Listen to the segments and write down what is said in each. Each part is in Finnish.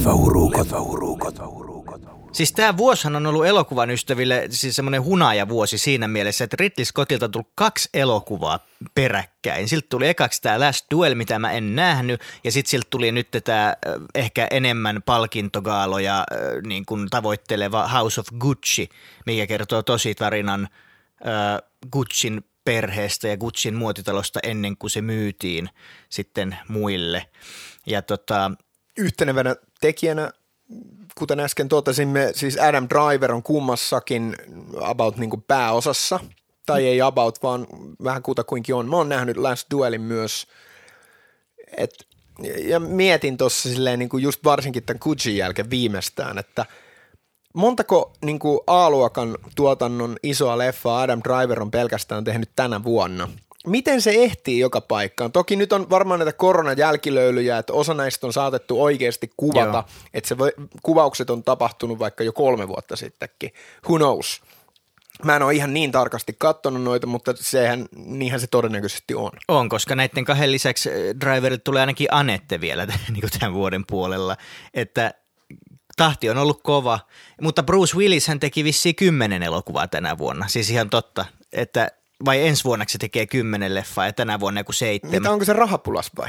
Leffaurukot. Siis tämä vuosihan on ollut elokuvan ystäville siis semmoinen hunajavuosi siinä mielessä, että Ridley Scottilta on tullut kaksi elokuvaa peräkkäin. Siltä tuli ekaksi tämä Last Duel, mitä mä en nähnyt, ja sitten siltä tuli nyt tämä ehkä enemmän palkintogaaloja niin kuin tavoitteleva House of Gucci, mikä kertoo tositarinan äh, Guccin perheestä ja Guccin muotitalosta ennen kuin se myytiin sitten muille. Ja tota, Yhtenevänä tekijänä kuten äsken totesimme, siis Adam Driver on kummassakin about niin kuin pääosassa, tai ei about, vaan vähän kutakuinkin on. Mä oon nähnyt Last Duelin myös, et, ja mietin tuossa silleen niin kuin just varsinkin tämän Kujin jälkeen viimeistään, että montako niin kuin A-luokan tuotannon isoa leffaa Adam Driver on pelkästään tehnyt tänä vuonna – miten se ehtii joka paikkaan? Toki nyt on varmaan näitä koronan jälkilöylyjä, että osa näistä on saatettu oikeasti kuvata, Joo. että se voi, kuvaukset on tapahtunut vaikka jo kolme vuotta sittenkin. Who knows? Mä en ole ihan niin tarkasti katsonut noita, mutta sehän, niinhän se todennäköisesti on. On, koska näiden kahden lisäksi eh, driverit tulee ainakin Anette vielä niin kuin tämän vuoden puolella, että tahti on ollut kova, mutta Bruce Willis hän teki vissiin kymmenen elokuvaa tänä vuonna, siis ihan totta, että vai ensi vuonna se tekee kymmenen leffaa ja tänä vuonna joku seitsemän. Mitä onko se rahapulas vai?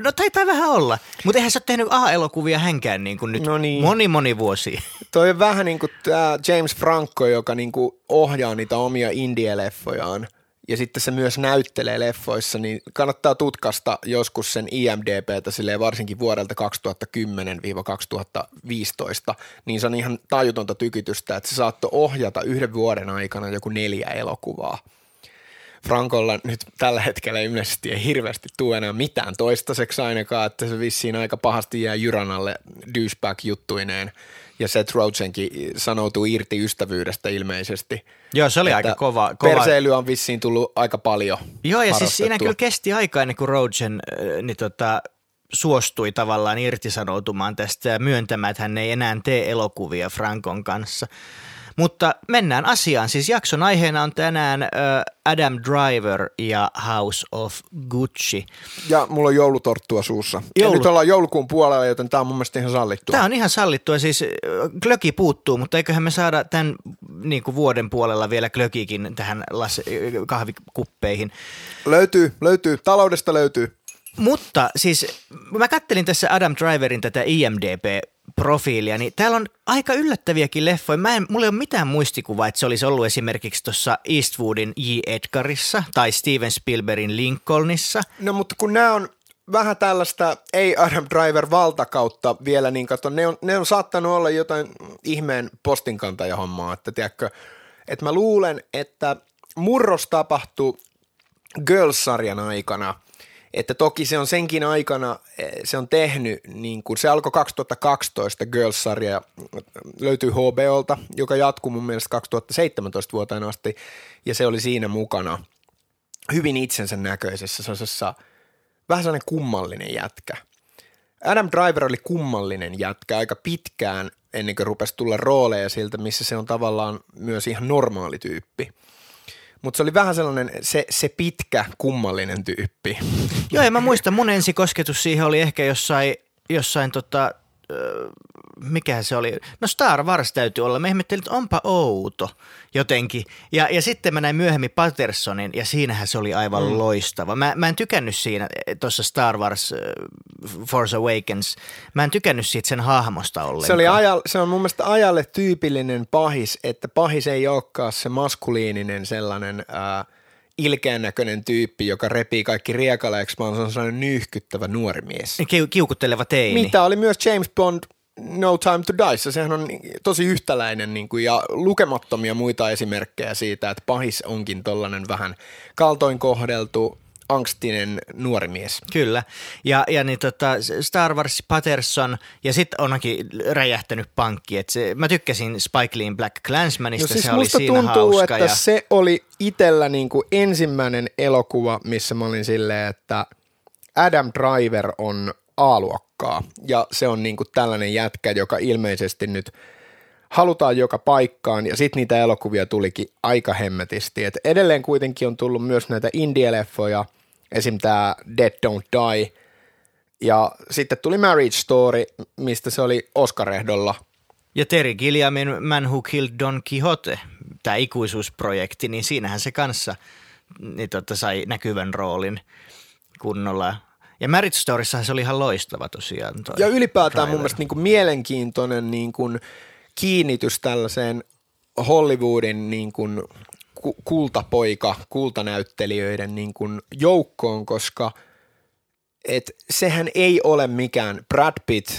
No taitaa vähän olla, mutta eihän se ole tehnyt A-elokuvia hänkään niin kuin nyt no niin. moni moni vuosi. Toi on vähän niin kuin tämä James Franco, joka niin kuin ohjaa niitä omia indie-leffojaan – ja sitten se myös näyttelee leffoissa, niin kannattaa tutkasta joskus sen IMDBtä silleen varsinkin vuodelta 2010-2015, niin se on ihan tajutonta tykitystä, että se saattoi ohjata yhden vuoden aikana joku neljä elokuvaa. Frankolla nyt tällä hetkellä ilmeisesti ei hirveästi tule enää mitään toistaiseksi ainakaan, että se vissiin aika pahasti jää Jyranalle douchebag-juttuineen – ja Seth Rogenkin sanoutui irti ystävyydestä ilmeisesti. Joo, se oli aika kova. kova. Perseily on vissiin tullut aika paljon Joo, ja siis siinä kyllä kesti aikaa ennen kuin Rogen äh, niin tota, suostui tavallaan irtisanoutumaan tästä ja myöntämään, että hän ei enää tee elokuvia Frankon kanssa. Mutta mennään asiaan. Siis jakson aiheena on tänään uh, Adam Driver ja House of Gucci. Ja mulla on joulutorttua suussa. Joulu... Ja nyt ollaan joulukuun puolella, joten tämä on mun mielestä ihan sallittua. Tämä on ihan sallittua. Siis klöki puuttuu, mutta eiköhän me saada tämän niin kuin vuoden puolella vielä klökikin tähän las- kahvikuppeihin. Löytyy, löytyy. Taloudesta löytyy. Mutta siis mä kattelin tässä Adam Driverin tätä IMDB profiilia, niin täällä on aika yllättäviäkin leffoja. Mä en, mulla ei ole mitään muistikuvaa, että se olisi ollut esimerkiksi tuossa Eastwoodin J. Edgarissa tai Steven Spielbergin Lincolnissa. No mutta kun nämä on vähän tällaista ei Adam Driver valtakautta vielä, niin kato, ne on, ne on saattanut olla jotain ihmeen postinkantajahommaa, että tiedätkö, että mä luulen, että murros tapahtui Girls-sarjan aikana – että toki se on senkin aikana, eh, se on tehnyt, niin kuin se alkoi 2012 Girls-sarja, löytyy HBOlta, joka jatkuu mun mielestä 2017 vuoteen asti, ja se oli siinä mukana hyvin itsensä näköisessä, sellaisessa vähän sellainen kummallinen jätkä. Adam Driver oli kummallinen jätkä aika pitkään ennen kuin rupesi tulla rooleja siltä, missä se on tavallaan myös ihan normaali tyyppi – mutta se oli vähän sellainen se, se pitkä kummallinen tyyppi. Joo, ja mä muistan, mun ensikosketus siihen oli ehkä jossain, jossain tota, mikä se oli? No Star Wars täytyy olla. Me ihmettelin, että onpa outo jotenkin. Ja, ja sitten mä näin myöhemmin Pattersonin ja siinähän se oli aivan mm. loistava. Mä, mä en tykännyt siinä tuossa Star Wars uh, Force Awakens. Mä en tykännyt siitä sen hahmosta ollenkaan. Se, oli aja, se on mun mielestä ajalle tyypillinen pahis, että pahis ei olekaan se maskuliininen sellainen äh, – ilkeän näköinen tyyppi, joka repii kaikki riekaleeksi, vaan se on sellainen nyyhkyttävä nuori mies. Kiu- kiukutteleva teini. Mitä oli myös James Bond No Time to Die, sehän on tosi yhtäläinen niin kuin, ja lukemattomia muita esimerkkejä siitä, että pahis onkin tollainen vähän kaltoin kohdeltu, angstinen nuori mies. Kyllä. Ja, ja niin tota Star Wars Patterson ja sitten onkin räjähtänyt pankki. Et se, mä tykkäsin Spike Lee Black Clansmanista, no siis se oli siinä tuntuu, hauska. että ja... se oli itsellä niin kuin ensimmäinen elokuva, missä mä olin silleen, että Adam Driver on A-luokkaa ja se on niin kuin tällainen jätkä, joka ilmeisesti nyt – halutaan joka paikkaan ja sitten niitä elokuvia tulikin aika hemmetisti. Et edelleen kuitenkin on tullut myös näitä indie-leffoja, esim. tämä Dead Don't Die, Ja sitten tuli Marriage Story, mistä se oli Oscar-ehdolla. Ja Terry Gilliamin Man Who Killed Don Quixote, tämä ikuisuusprojekti, niin siinähän se kanssa niin tota, sai näkyvän roolin kunnolla. Ja Marriage Storyssahan se oli ihan loistava tosiaan. Toi Ja ylipäätään Driver. mun mielestä niin kuin mielenkiintoinen niin kuin kiinnitys tällaiseen Hollywoodin niin kuin ku- kultapoika, kultanäyttelijöiden niin kuin joukkoon, koska et sehän ei ole mikään Brad Pitt,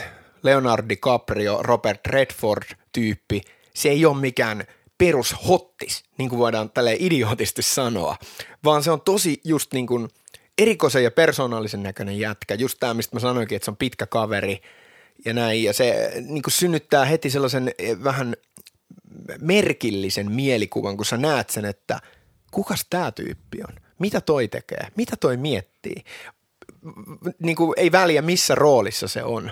Leonardo DiCaprio, Robert Redford tyyppi. Se ei ole mikään perushottis, niin kuin voidaan tälle idiotisti sanoa, vaan se on tosi just niin kuin erikoisen ja persoonallisen näköinen jätkä. Just tämä, mistä mä sanoinkin, että se on pitkä kaveri ja näin. Ja se niin kuin synnyttää heti sellaisen eh, vähän merkillisen mielikuvan, kun sä näet sen, että kukas tämä tyyppi on? Mitä toi tekee? Mitä toi miettii? Niin kuin ei väliä missä roolissa se on.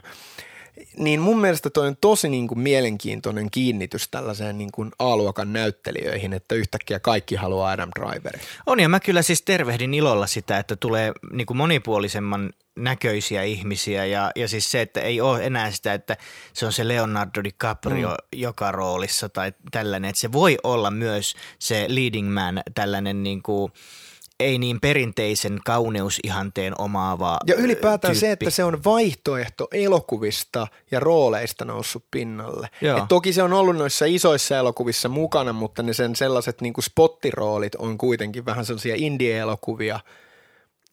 Niin mun mielestä toi on tosi niin kuin mielenkiintoinen kiinnitys tällaiseen niin kuin A-luokan näyttelijöihin, että yhtäkkiä kaikki haluaa Adam Driverin. On ja mä kyllä siis tervehdin ilolla sitä, että tulee niin kuin monipuolisemman näköisiä ihmisiä ja, ja siis se, että ei ole enää sitä, että se on se Leonardo DiCaprio mm. joka roolissa tai tällainen, että se voi olla myös se leading man tällainen niin kuin, ei niin perinteisen kauneusihanteen omaava Ja ylipäätään tyyppi. se, että se on vaihtoehto elokuvista ja rooleista noussut pinnalle. Joo. Et toki se on ollut noissa isoissa elokuvissa mukana, mutta ne sen sellaiset niin kuin spottiroolit on kuitenkin vähän sellaisia indie-elokuvia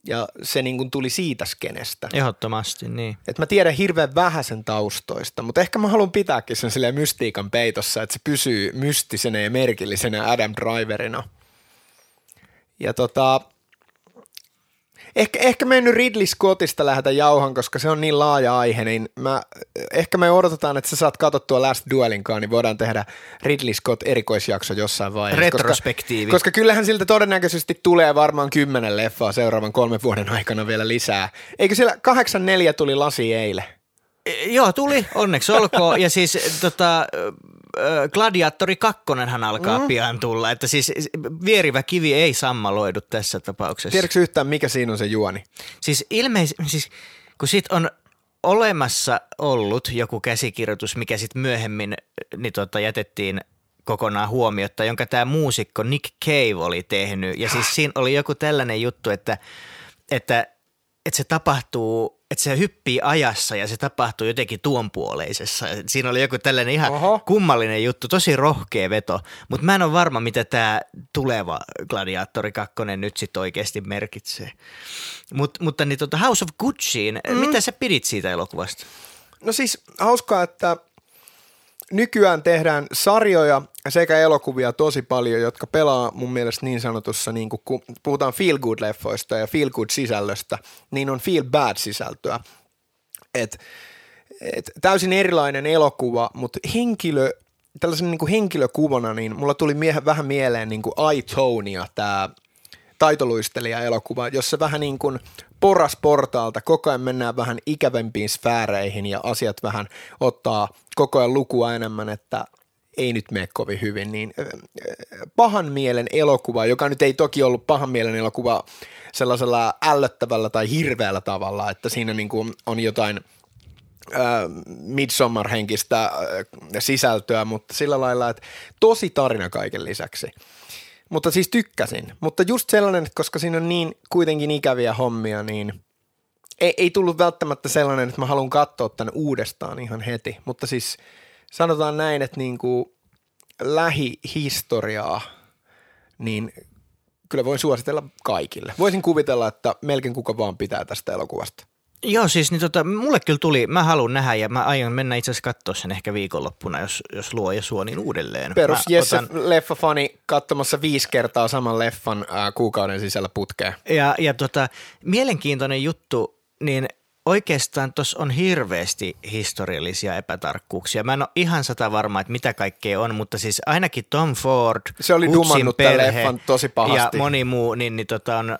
ja se niin kuin tuli siitä skenestä. Ehdottomasti, niin. Et mä tiedän hirveän vähäisen taustoista, mutta ehkä mä haluan pitääkin sen silleen mystiikan peitossa, että se pysyy mystisenä ja merkillisenä Adam Driverina. Ja tota, ehkä, ehkä me ei nyt Ridley Scottista lähdetä jauhan, koska se on niin laaja aihe, niin mä, ehkä me odotetaan, että sä saat katsottua Last Duelinkaan, niin voidaan tehdä Ridley Scott erikoisjakso jossain vaiheessa. Retrospektiivi. Koska, koska kyllähän siltä todennäköisesti tulee varmaan kymmenen leffaa seuraavan kolmen vuoden aikana vielä lisää. Eikö siellä 84 tuli lasi eilen? E, Joo, tuli, onneksi olkoon. Ja siis tota, Gladiatori 2 alkaa mm. pian tulla, että siis vierivä kivi ei sammaloidu tässä tapauksessa. Tiedätkö yhtään, mikä siinä on se juoni? Siis ilmeisesti, siis kun sit on olemassa ollut joku käsikirjoitus, mikä sitten myöhemmin niin tota, jätettiin kokonaan huomiota, jonka tämä muusikko Nick Cave oli tehnyt. Ja siis siinä oli joku tällainen juttu, että, että, että se tapahtuu, että se hyppii ajassa ja se tapahtuu jotenkin tuonpuoleisessa. Siinä oli joku tällainen ihan Oho. Kummallinen juttu, tosi rohkea veto, mutta mä en ole varma, mitä tämä tuleva Gladiatori 2 nyt sitten oikeasti merkitsee. Mut, mutta niin tota House of Gucciin, mm. mitä sä pidit siitä elokuvasta? No siis hauskaa, että nykyään tehdään sarjoja sekä elokuvia tosi paljon, jotka pelaa mun mielestä niin sanotussa, niin kun puhutaan feel good leffoista ja feel good sisällöstä, niin on feel bad sisältöä. Et, et täysin erilainen elokuva, mutta henkilö, tällaisen niin henkilökuvana, niin mulla tuli mie- vähän mieleen niin kuin I, Tonya, tämä taitoluistelija-elokuva, jossa vähän niin kuin porras portaalta, koko ajan mennään vähän ikävempiin sfääreihin ja asiat vähän ottaa koko ajan lukua enemmän, että ei nyt mene kovin hyvin, niin pahan mielen elokuva, joka nyt ei toki ollut pahan mielen elokuva sellaisella ällöttävällä tai hirveällä tavalla, että siinä niin kuin on jotain äh, Midsommar-henkistä äh, sisältöä, mutta sillä lailla, että tosi tarina kaiken lisäksi. Mutta siis tykkäsin. Mutta just sellainen, että koska siinä on niin kuitenkin ikäviä hommia, niin ei, ei tullut välttämättä sellainen, että mä haluan katsoa tämän uudestaan ihan heti. Mutta siis sanotaan näin, että niin kuin lähihistoriaa, niin kyllä voin suositella kaikille. Voisin kuvitella, että melkein kuka vaan pitää tästä elokuvasta. Joo, siis niin tota, mulle kyllä tuli, mä haluan nähdä ja mä aion mennä itse asiassa katsoa sen ehkä viikonloppuna, jos, jos luo ja suo niin uudelleen. Perus Mä Jesse otan- leffafani katsomassa viisi kertaa saman leffan ää, kuukauden sisällä putkeen. Ja, ja tota, mielenkiintoinen juttu, niin oikeastaan tuossa on hirveästi historiallisia epätarkkuuksia. Mä en ole ihan sata varma, että mitä kaikkea on, mutta siis ainakin Tom Ford, Se oli dumannut perhe leffan tosi pahasti. Ja moni muu, niin, niin tota on,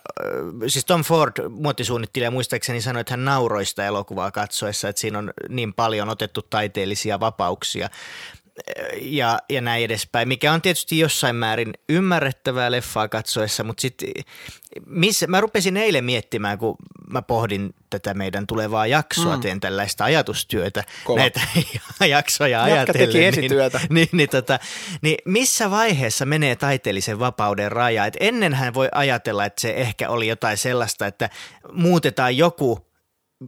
siis Tom Ford, muotisuunnittelija muistaakseni sanoi, että hän nauroi sitä elokuvaa katsoessa, että siinä on niin paljon otettu taiteellisia vapauksia ja, ja näin edespäin, mikä on tietysti jossain määrin ymmärrettävää leffaa katsoessa, mutta sitten missä, mä rupesin eilen miettimään, kun mä pohdin tätä meidän tulevaa jaksoa, mm. teen tällaista ajatustyötä, Kova. näitä jaksoja Jatka teki ajatellen. esityötä. Niin, niin, niin, tota, niin missä vaiheessa menee taiteellisen vapauden raja? Et ennenhän voi ajatella, että se ehkä oli jotain sellaista, että muutetaan joku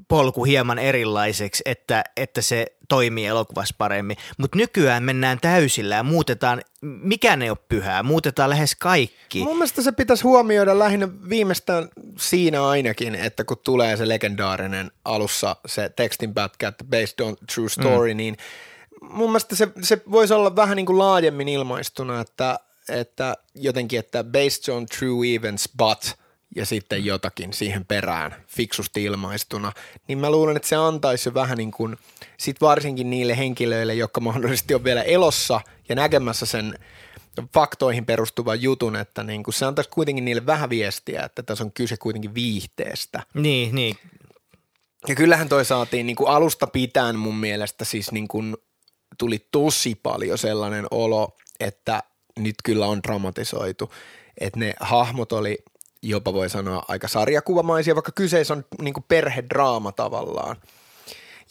polku hieman erilaiseksi, että, että se toimii elokuvassa paremmin. Mutta nykyään mennään täysillä ja muutetaan, mikään ei ole pyhää, muutetaan lähes kaikki. Mun mielestä se pitäisi huomioida lähinnä viimeistään siinä ainakin, että kun tulee se legendaarinen alussa se tekstin pätkä, että based on true story, mm. niin mun mielestä se, se voisi olla vähän niin kuin laajemmin ilmaistuna, että, että jotenkin, että based on true events, but – ja sitten jotakin siihen perään fiksusti ilmaistuna, niin mä luulen, että se antaisi jo vähän niin kuin, sit varsinkin niille henkilöille, jotka mahdollisesti on vielä elossa ja näkemässä sen faktoihin perustuvan jutun, että niin kuin se antaisi kuitenkin niille vähän viestiä, että tässä on kyse kuitenkin viihteestä. Niin, niin. Ja kyllähän toi saatiin niin kuin alusta pitäen mun mielestä siis niin kuin tuli tosi paljon sellainen olo, että nyt kyllä on dramatisoitu, että ne hahmot oli jopa voi sanoa aika sarjakuvamaisia, vaikka kyseessä on niin perhedraama tavallaan.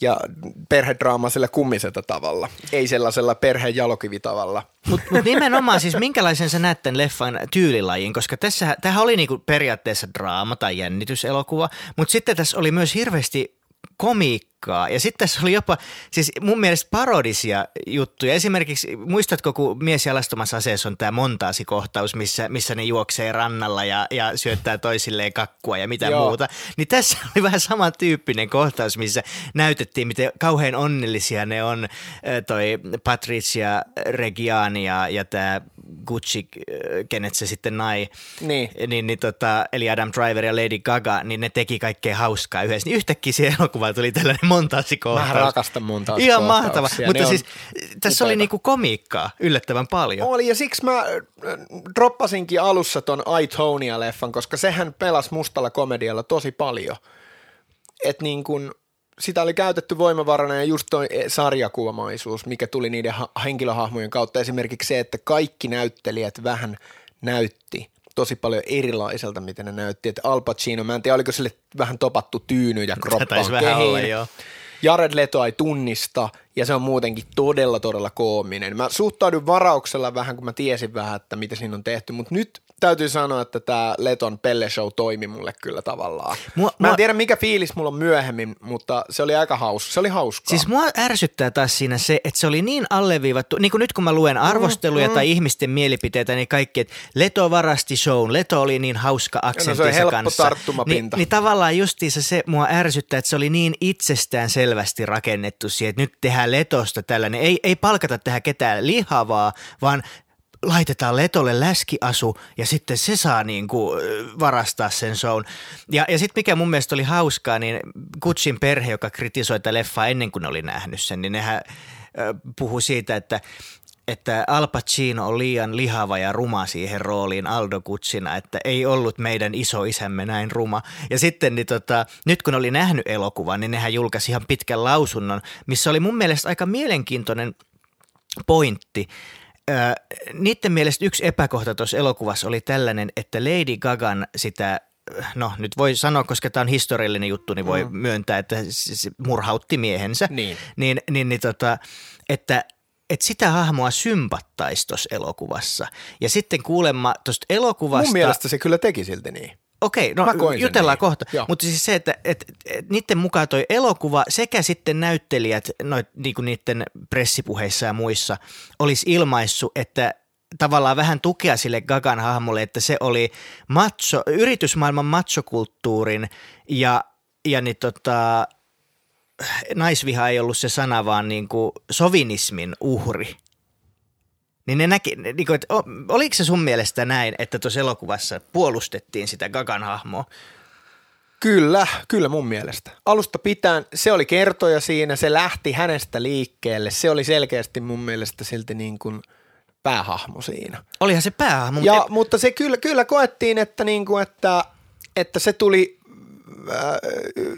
Ja perhedraama sillä kummisella tavalla, ei sellaisella perhejalokivitavalla. Mutta mut nimenomaan siis minkälaisen sä näet tämän leffan tyylilajin, koska tässä, tämähän oli niinku periaatteessa draama tai jännityselokuva, mutta sitten tässä oli myös hirveästi komiikkaa. Ja sitten tässä oli jopa, siis mun mielestä parodisia juttuja. Esimerkiksi, muistatko, kun mies jalastumassa aseessa on tämä montaasikohtaus, missä, missä ne juoksee rannalla ja, ja syöttää toisilleen kakkua ja mitä Joo. muuta. Niin tässä oli vähän samantyyppinen kohtaus, missä näytettiin, miten kauhean onnellisia ne on toi Patricia Reggiani ja, ja tämä Gucci, kenet se sitten nai, niin. Niin, niin tota, eli Adam Driver ja Lady Gaga, niin ne teki kaikkea hauskaa yhdessä. Niin yhtäkkiä siihen elokuvaan tuli tällainen montaasikohtaus. Mä rakastan montaasikohtauksia. Ihan mahtava, mutta siis tässä oli niinku komiikkaa yllättävän paljon. Oli ja siksi mä äh, droppasinkin alussa ton iTonia-leffan, koska sehän pelasi mustalla komedialla tosi paljon. Että niin kun, sitä oli käytetty voimavarana ja just toi sarjakuvamaisuus, mikä tuli niiden ha- henkilöhahmojen kautta. Esimerkiksi se, että kaikki näyttelijät vähän näytti tosi paljon erilaiselta, miten ne näytti. Että Al Pacino, mä en tiedä, oliko sille vähän topattu tyyny ja kroppaan kehiin. Olla, joo. Jared Leto ei tunnista ja se on muutenkin todella, todella koominen. Mä suhtaudun varauksella vähän, kun mä tiesin vähän, että mitä siinä on tehty, mutta nyt täytyy sanoa, että tämä Leton Pelle Show toimi mulle kyllä tavallaan. Mua, Mä en mua... tiedä, mikä fiilis mulla on myöhemmin, mutta se oli aika hauska. Se oli hauskaa. Siis mua ärsyttää taas siinä se, että se oli niin alleviivattu, niin kuin nyt kun mä luen arvosteluja mm, mm. tai ihmisten mielipiteitä, niin kaikki, että Leto varasti shown, Leto oli niin hauska aksentinsa no, se on kanssa. tarttumapinta. Niin, niin tavallaan justiinsa se mua ärsyttää, että se oli niin itsestään selvästi rakennettu siihen, että nyt tehdään Letosta tällainen. Ei, ei palkata tähän ketään lihavaa, vaan laitetaan Letolle läskiasu ja sitten se saa niin kuin varastaa sen shown. Ja, ja sitten mikä mun mielestä oli hauskaa, niin Kutsin perhe, joka kritisoi tätä leffaa ennen kuin ne oli nähnyt sen, niin nehän puhui siitä, että että Al Pacino on liian lihava ja ruma siihen rooliin Aldo Kutsina, että ei ollut meidän iso isämme näin ruma. Ja sitten niin tota, nyt kun oli nähnyt elokuvan, niin nehän julkaisi ihan pitkän lausunnon, missä oli mun mielestä aika mielenkiintoinen pointti, niiden mielestä yksi epäkohta tuossa elokuvassa oli tällainen, että Lady Gagan sitä no nyt voi sanoa, koska tämä on historiallinen juttu, niin voi mm. myöntää, että se murhautti miehensä. Niin. Niin, niin, niin tota, että että sitä hahmoa sympattaisi tuossa elokuvassa. Ja sitten kuulemma tuosta elokuvasta... Mun mielestä se kyllä teki silti niin. Okei, no jutellaan niin. kohta. Joo. Mutta siis se, että et, et, niiden mukaan toi elokuva sekä sitten näyttelijät noit, niinku niiden pressipuheissa ja muissa olisi ilmaissu, että tavallaan vähän tukea sille Gagan hahmolle, että se oli macho, yritysmaailman machokulttuurin ja, ja niin tota, naisviha ei ollut se sana, vaan niin kuin sovinismin uhri. Niin ne näki, niin kuin, että oliko se sun mielestä näin, että tuossa elokuvassa puolustettiin sitä Gagan hahmoa? Kyllä, kyllä mun mielestä. Alusta pitäen se oli kertoja siinä, se lähti hänestä liikkeelle. Se oli selkeästi mun mielestä silti niin kuin päähahmo siinä. Olihan se päähahmo. Ja, mutta, se kyllä, kyllä koettiin, että, niin kuin, että, että se tuli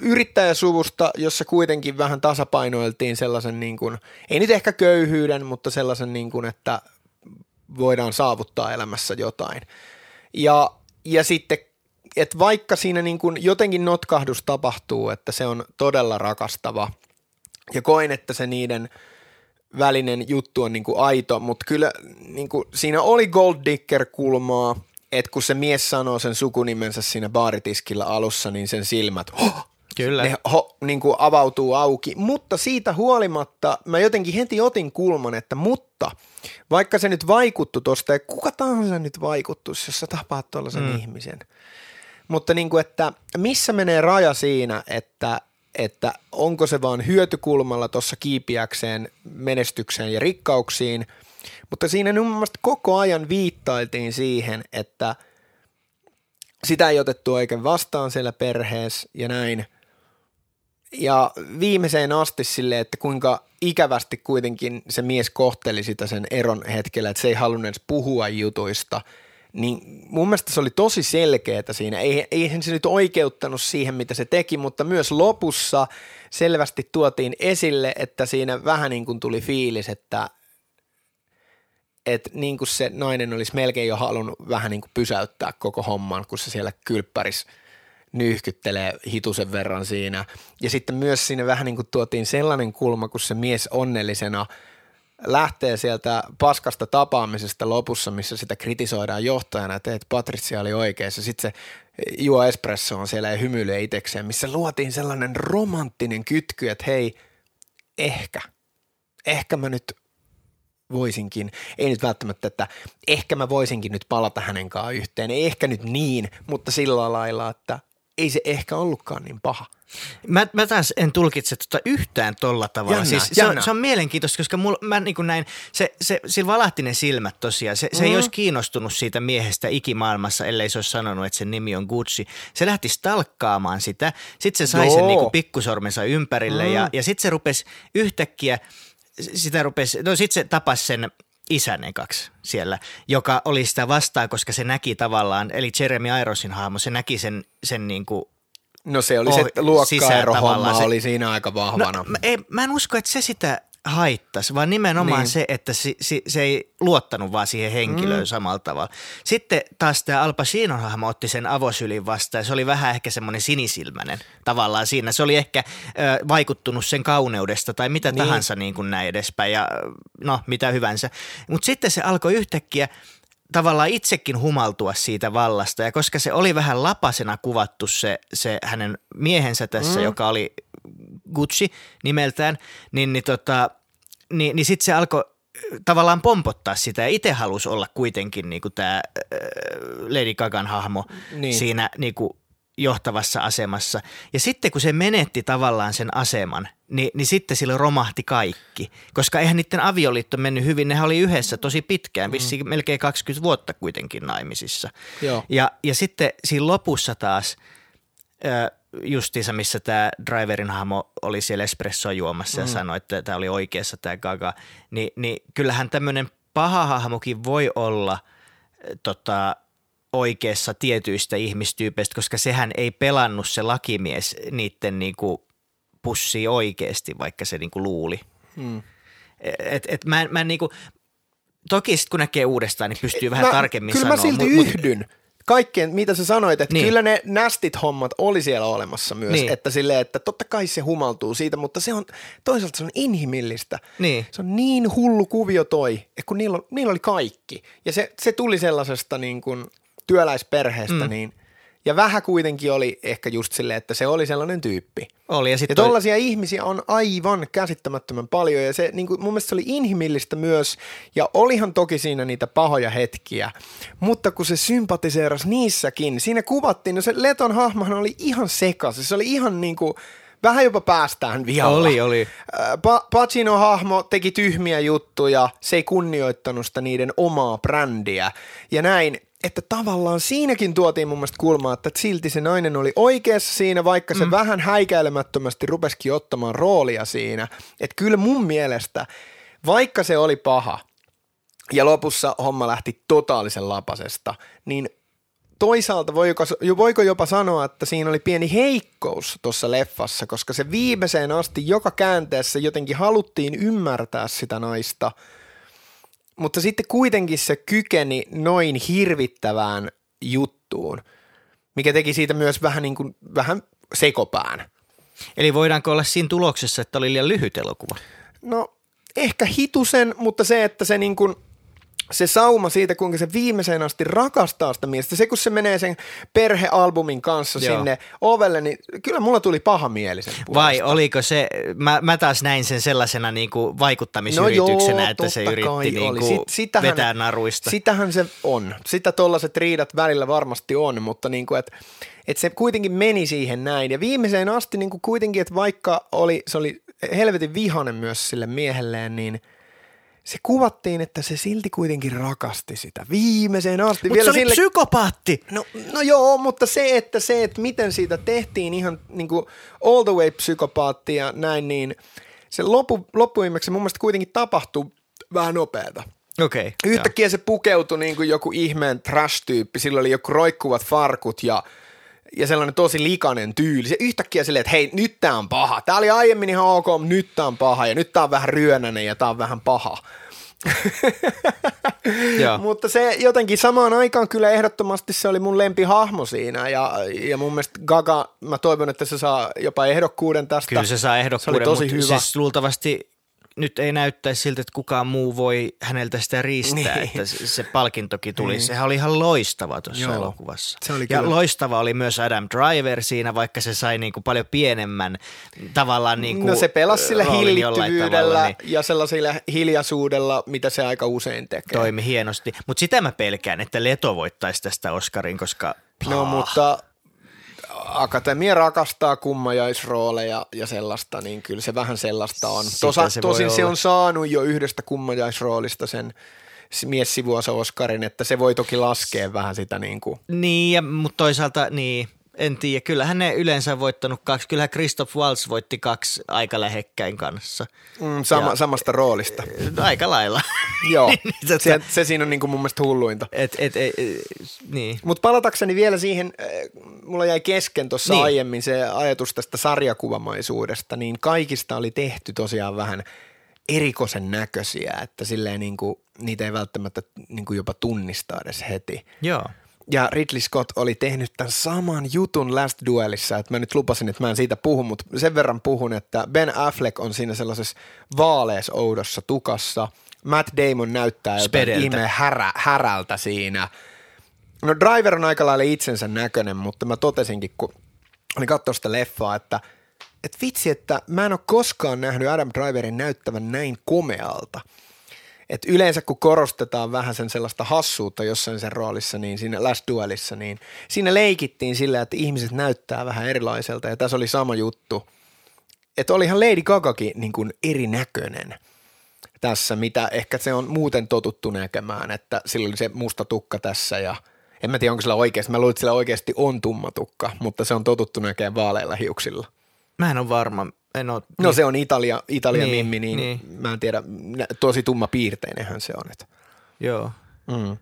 yrittäjäsuvusta, jossa kuitenkin vähän tasapainoiltiin sellaisen, niin kuin, ei nyt ehkä köyhyyden, mutta sellaisen, niin kuin, että voidaan saavuttaa elämässä jotain. Ja, ja sitten että vaikka siinä niin kuin jotenkin notkahdus tapahtuu, että se on todella rakastava ja koin, että se niiden välinen juttu on niin kuin aito, mutta kyllä niin kuin, siinä oli Gold Digger-kulmaa, että kun se mies sanoo sen sukunimensä siinä baaritiskillä alussa, niin sen silmät, oh, Kyllä. ne ho, niin kuin avautuu auki, mutta siitä huolimatta mä jotenkin heti otin kulman, että mutta vaikka se nyt vaikuttu tosta, ja kuka tahansa nyt vaikuttuisi, jos sä tapaat tuollaisen mm. ihmisen, mutta niin kuin, että missä menee raja siinä, että, että onko se vaan hyötykulmalla tuossa kiipiäkseen menestykseen ja rikkauksiin, mutta siinä mun mielestä koko ajan viittailtiin siihen, että sitä ei otettu oikein vastaan siellä perheessä ja näin – ja viimeiseen asti sille, että kuinka ikävästi kuitenkin se mies kohteli sitä sen eron hetkellä, että se ei halunnut edes puhua jutuista, niin mun mielestä se oli tosi selkeää siinä. Ei, eihän se nyt oikeuttanut siihen, mitä se teki, mutta myös lopussa selvästi tuotiin esille, että siinä vähän niin kuin tuli fiilis, että, että niin kuin se nainen olisi melkein jo halunnut vähän niin kuin pysäyttää koko homman, kun se siellä kylppäris – nyyhkyttelee hitusen verran siinä. Ja sitten myös siinä vähän niin kuin tuotiin sellainen kulma, kun se mies onnellisena lähtee sieltä paskasta tapaamisesta lopussa, missä sitä kritisoidaan johtajana, että, että Patricia oli oikeassa. Sitten se juo espresso on siellä ja hymyilee itsekseen, missä luotiin sellainen romanttinen kytky, että hei, ehkä, ehkä mä nyt voisinkin, ei nyt välttämättä, että ehkä mä voisinkin nyt palata hänen kanssaan yhteen, ei ehkä nyt niin, mutta sillä lailla, että ei se ehkä ollutkaan niin paha. Mä, mä taas en tulkitse tota yhtään tolla tavalla. Jännä, siis se, on, se on mielenkiintoista, koska mulla, mä niin näin, se, se, sillä valahti ne silmät tosiaan. Se, se mm. ei olisi kiinnostunut siitä miehestä ikimaailmassa, ellei se olisi sanonut, että sen nimi on Gucci. Se lähti stalkkaamaan sitä. Sitten se sai Joo. sen niin pikkusormensa ympärille mm. ja, ja sitten se rupesi yhtäkkiä, sitä rupesi, no sitten se tapasi sen isän ekaksi siellä, joka oli sitä vastaan, koska se näki tavallaan, eli Jeremy Ironsin hahmo, se näki sen, sen niin kuin No se oli oh, se luokkaero se, oli siinä aika vahvana. No, mä, ei, mä en usko, että se sitä haittaisi, vaan nimenomaan niin. se, että si, si, se ei luottanut vaan siihen henkilöön mm. samalla tavalla. Sitten taas tämä Al Pacinon hahmo otti sen avosylin vastaan ja se oli vähän ehkä semmoinen sinisilmäinen tavallaan siinä. Se oli ehkä ö, vaikuttunut sen kauneudesta tai mitä niin. tahansa niin kuin näin edespäin ja no mitä hyvänsä. Mutta sitten se alkoi yhtäkkiä tavallaan itsekin humaltua siitä vallasta ja koska se oli vähän lapasena kuvattu se, se hänen miehensä tässä, mm. joka oli Gucci nimeltään, niin, niin, tota, niin, niin sitten se alkoi tavallaan pompottaa sitä ja itse halusi olla kuitenkin niin kuin tämä Lady Gagan hahmo niin. siinä niin kuin johtavassa asemassa. Ja sitten kun se menetti tavallaan sen aseman, niin, niin sitten sillä romahti kaikki. Koska eihän niiden avioliitto mennyt hyvin, nehän oli yhdessä tosi pitkään, mm. vissiin melkein 20 vuotta kuitenkin naimisissa. Joo. Ja, ja sitten siinä lopussa taas justiinsa, missä tämä driverin hahmo oli siellä espressoa juomassa mm. ja sanoi, että tämä oli oikeassa tämä Gaga, niin, niin kyllähän tämmöinen paha hahmokin voi olla tota, oikeassa tietyistä ihmistyypeistä, koska sehän ei pelannut se lakimies niiden niinku pussi oikeasti, vaikka se niinku luuli. Hmm. Et, et mä, mä niinku, toki sitten kun näkee uudestaan, niin pystyy vähän mä, tarkemmin kyllä sanoa. Kyllä mä silti mut, yhdyn. Mut, kaikkeen, mitä sä sanoit, että niin. kyllä ne nästit hommat oli siellä olemassa myös, niin. että sille, että totta kai se humaltuu siitä, mutta se on, toisaalta se on inhimillistä. Niin. Se on niin hullu kuvio toi, että kun niillä, niillä oli kaikki. Ja se, se tuli sellaisesta niin kuin työläisperheestä, mm. niin ja vähän kuitenkin oli ehkä just silleen, että se oli sellainen tyyppi. Oli, ja, ja tollaisia oli... ihmisiä on aivan käsittämättömän paljon ja se niin kuin, mun mielestä se oli inhimillistä myös ja olihan toki siinä niitä pahoja hetkiä, mutta kun se sympatiseerasi niissäkin, siinä kuvattiin, no se Leton hahmohan oli ihan sekas, se oli ihan niin kuin, vähän jopa päästään vialla. Oli, oli. Pa- Pacino-hahmo teki tyhmiä juttuja, se ei kunnioittanut sitä niiden omaa brändiä ja näin että tavallaan siinäkin tuotiin mun mielestä kulmaa, että silti se nainen oli oikeassa siinä, vaikka se mm. vähän häikäilemättömästi rupesikin ottamaan roolia siinä. Että kyllä mun mielestä, vaikka se oli paha ja lopussa homma lähti totaalisen lapasesta, niin toisaalta voiko, voiko jopa sanoa, että siinä oli pieni heikkous tuossa leffassa, koska se viimeiseen asti joka käänteessä jotenkin haluttiin ymmärtää sitä naista – mutta sitten kuitenkin se kykeni noin hirvittävään juttuun. mikä teki siitä myös vähän, niin kuin, vähän sekopään. Eli voidaanko olla siinä tuloksessa, että oli liian lyhyt elokuva? No ehkä hitusen, mutta se, että se niin kuin – se sauma siitä, kuinka se viimeiseen asti rakastaa sitä miestä, se kun se menee sen perhealbumin kanssa Joo. sinne ovelle, niin kyllä mulla tuli paha mieli sen puolesta. Vai oliko se, mä, mä taas näin sen sellaisena niin kuin vaikuttamisyrityksenä, no joo, että se yritti niin kuin Sit, sitähän, vetää naruista. Sitähän se on. Sitä tollaset riidat välillä varmasti on, mutta niin kuin, että että se kuitenkin meni siihen näin. Ja viimeiseen asti niin kuin kuitenkin, että vaikka oli, se oli helvetin vihanen myös sille miehelleen, niin – se kuvattiin, että se silti kuitenkin rakasti sitä viimeiseen asti. Mutta se oli sille... psykopaatti. No, no joo, mutta se että, se, että miten siitä tehtiin ihan niin kuin all the way psykopaatti ja näin, niin se loppu, loppuimmeksi mun mielestä kuitenkin tapahtui vähän nopeata. Okei. Okay, Yhtäkkiä joo. se pukeutui niin kuin joku ihmeen trash-tyyppi, sillä oli joku roikkuvat farkut ja – ja sellainen tosi likainen tyyli. Se yhtäkkiä silleen, että hei, nyt tää on paha. Tää oli aiemmin ihan ok, mutta nyt tää on paha ja nyt tää on vähän ryönäinen ja tää on vähän paha. Mutta se jotenkin samaan aikaan kyllä ehdottomasti se oli mun lempihahmo siinä ja, ja mun mielestä Gaga, mä toivon, että se saa jopa ehdokkuuden tästä. Kyllä se saa ehdokkuuden, se tosi mutta hyvä. siis luultavasti nyt ei näyttäisi siltä, että kukaan muu voi häneltä sitä riistää, niin. että se palkintokin tuli. Niin. Sehän oli ihan loistava tuossa Joo. elokuvassa. Se oli ja kyllä. loistava oli myös Adam Driver siinä, vaikka se sai niin kuin paljon pienemmän tavallaan niin kuin No se pelasi sillä hillittyvyydellä tavalla, niin ja sellaisilla hiljaisuudella, mitä se aika usein tekee. Toimi hienosti, mutta sitä mä pelkään, että Leto voittaisi tästä Oscarin, koska... No mutta Akatemia rakastaa kummajaisrooleja ja sellaista, niin kyllä se vähän sellaista on. Tosa, se tosin se on saanut jo yhdestä kummajaisroolista sen miessivuosa Oscarin, että se voi toki laskea vähän sitä niin kuin. Niin, ja, mutta toisaalta niin, en tiedä. Kyllähän ne yleensä voittanut kaksi. Kyllähän Christoph Waltz voitti kaksi aika lähekkäin kanssa. Mm, sama, ja, samasta roolista. Aika lailla. Joo, niin, se, se siinä on niin kuin mun mielestä hulluinta. Et, et, et, niin. Mutta palatakseni vielä siihen, mulla jäi kesken tuossa niin. aiemmin se ajatus tästä sarjakuvamaisuudesta, niin kaikista oli tehty tosiaan vähän erikoisen näköisiä, että silleen niin kuin, niitä ei välttämättä niin kuin jopa tunnista edes heti. Joo. Ja Ridley Scott oli tehnyt tämän saman jutun Last Duelissa, että mä nyt lupasin, että mä en siitä puhu, mutta sen verran puhun, että Ben Affleck on siinä sellaisessa vaalees oudossa tukassa. Matt Damon näyttää jotain ihmeen härä, härältä siinä. No Driver on aika lailla itsensä näköinen, mutta mä totesinkin, kun olin katsoa sitä leffaa, että et vitsi, että mä en ole koskaan nähnyt Adam Driverin näyttävän näin komealta – et yleensä kun korostetaan vähän sen sellaista hassuutta jossain sen roolissa, niin siinä Last Duelissa, niin siinä leikittiin sillä, että ihmiset näyttää vähän erilaiselta ja tässä oli sama juttu. Että olihan Lady Gagakin niin kuin erinäköinen tässä, mitä ehkä se on muuten totuttu näkemään, että sillä oli se musta tukka tässä ja en mä tiedä onko sillä oikeasti, mä luulen, että sillä oikeasti on tumma tukka, mutta se on totuttu näkemään vaaleilla hiuksilla. Mä en ole varma, en ole, no niin. se on Italia, Italia niin, mimmi, niin, niin, mä en tiedä, tosi tumma piirteinenhän se on. Että. Joo. Mm.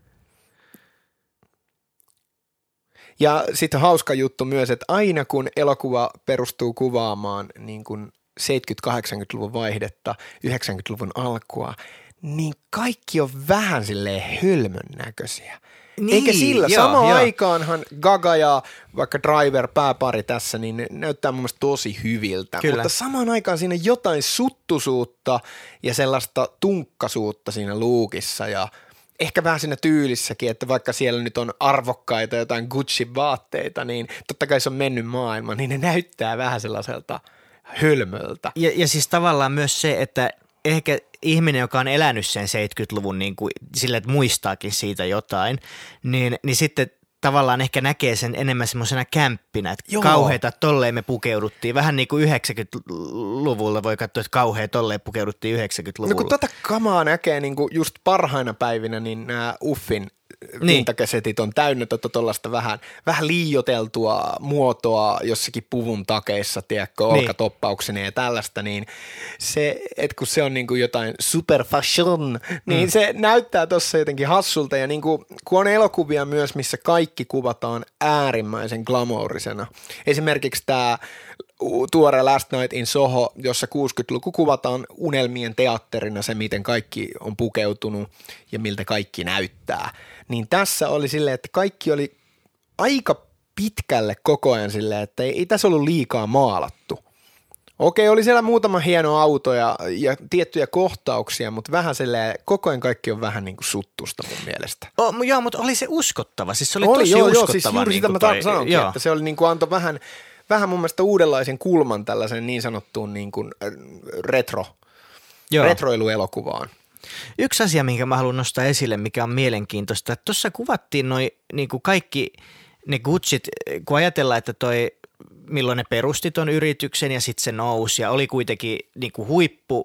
Ja sitten hauska juttu myös, että aina kun elokuva perustuu kuvaamaan niin kuin 70-80-luvun vaihdetta, 90-luvun alkua, niin kaikki on vähän silleen hölmön näköisiä. Niin, Eikä sillä. Joo, Samaan joo. aikaanhan Gaga ja vaikka Driver pääpari tässä, niin ne näyttää mun mielestä tosi hyviltä. Kyllä. Mutta samaan aikaan siinä jotain suttusuutta ja sellaista tunkkasuutta siinä luukissa ja ehkä vähän siinä tyylissäkin, että vaikka siellä nyt on arvokkaita jotain Gucci-vaatteita, niin totta kai se on mennyt maailma, niin ne näyttää vähän sellaiselta hölmöltä. Ja, ja siis tavallaan myös se, että ehkä ihminen, joka on elänyt sen 70-luvun niin kuin, sillä, että muistaakin siitä jotain, niin, niin sitten tavallaan ehkä näkee sen enemmän semmoisena kämppinä, että Joo. kauheita tolleen me pukeuduttiin. Vähän niin kuin 90-luvulla voi katsoa, että kauhea tolleen pukeuduttiin 90-luvulla. No kun tätä kamaa näkee niin kuin just parhaina päivinä, niin nämä Uffin niin. pintakesetit on täynnä tuollaista vähän, vähän liioteltua muotoa jossakin puvun takeissa, tiedätkö, niin. olkatoppauksineen ja tällaista, niin se, että kun se on niin kuin jotain super fashion, niin mm. se näyttää tuossa jotenkin hassulta ja niin kuin, kun on elokuvia myös, missä kaikki kuvataan äärimmäisen glamourisena. Esimerkiksi tämä tuore Last Night in Soho, jossa 60-luku kuvataan unelmien teatterina se, miten kaikki on pukeutunut ja miltä kaikki näyttää. Niin tässä oli silleen, että kaikki oli aika pitkälle koko ajan silleen, että ei, ei tässä ollut liikaa maalattu. Okei, oli siellä muutama hieno auto ja, ja tiettyjä kohtauksia, mutta vähän silleen, koko ajan kaikki on vähän niin kuin suttusta mun mielestä. Oh, joo, mutta oli se uskottava. Siis se oli, Oli, tosi joo, uskottava. joo, siis juuri niin sitä mä toi- joo. että se oli niin kuin antoi vähän, vähän mun mielestä uudenlaisen kulman tällaisen niin sanottuun niin kuin äh, retro, Joo. retroiluelokuvaan. Yksi asia, minkä mä haluan nostaa esille, mikä on mielenkiintoista, että tuossa kuvattiin noi niin kuin kaikki ne Gucciit, kun ajatellaan, että toi, milloin ne perusti ton yrityksen ja sitten se nousi ja oli kuitenkin niin kuin huippu